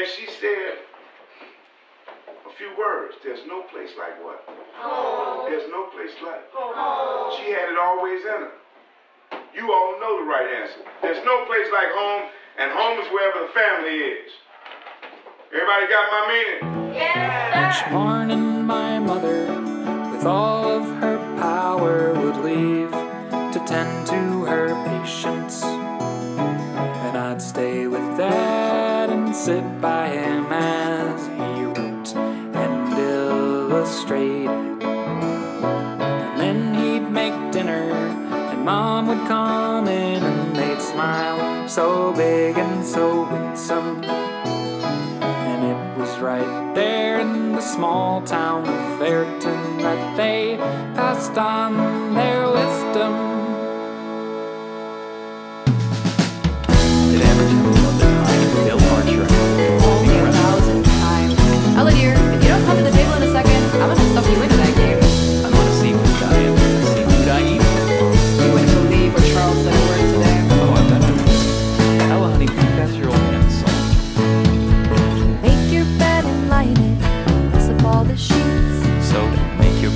And she said a few words. There's no place like what? Home. There's no place like home. She had it always in her. You all know the right answer. There's no place like home, and home is wherever the family is. Everybody got my meaning? Yes, Each morning, my mother, with all of her power, would leave to tend to And then he'd make dinner, and Mom would come in and they'd smile so big and so winsome. And it was right there in the small town of Ayrton that they passed on their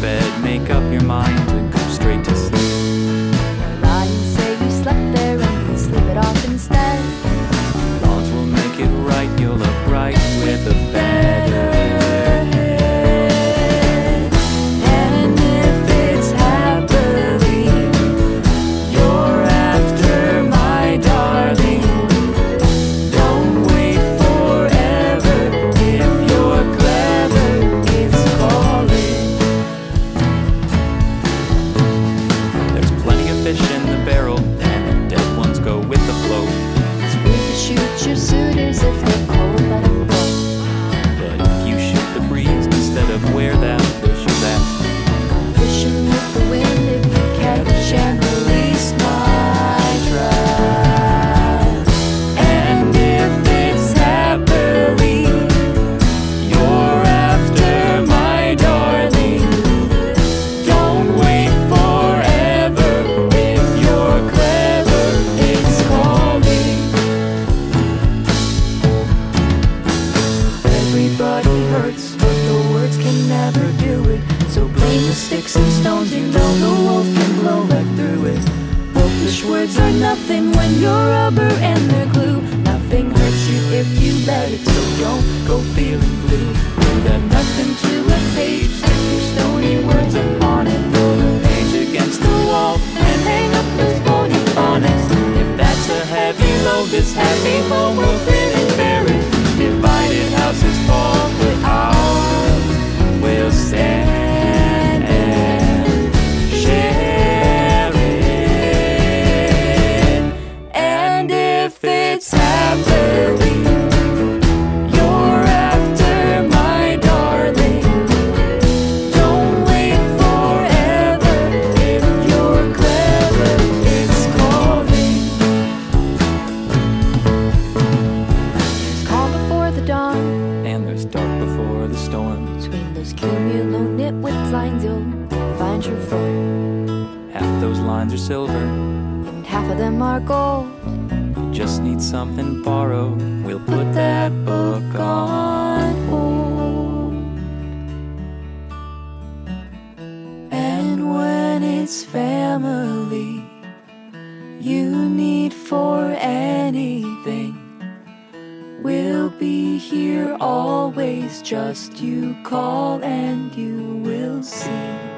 bed, make up your mind never do it. So blame the sticks and stones, you know the wolf can blow right through it. Wolfish words are nothing when you're rubber and they're glue. Nothing hurts you if you let it, so don't go feeling blue. Put a nothing to a page, stick your stony words upon it. Throw the page against the wall and hang up those phony phonics. If that's a heavy load, this happy home will it's happily, you're after my darling. Don't wait forever. If you're clever, it's calling. There's calm before the dawn. and there's dark before the storm. Between those cumulo nitwit lines, you'll find your form. Half those lines are silver, And half of them are gold. Just need something borrowed. We'll put that book on hold. And when it's family, you need for anything. We'll be here always, just you call and you will see.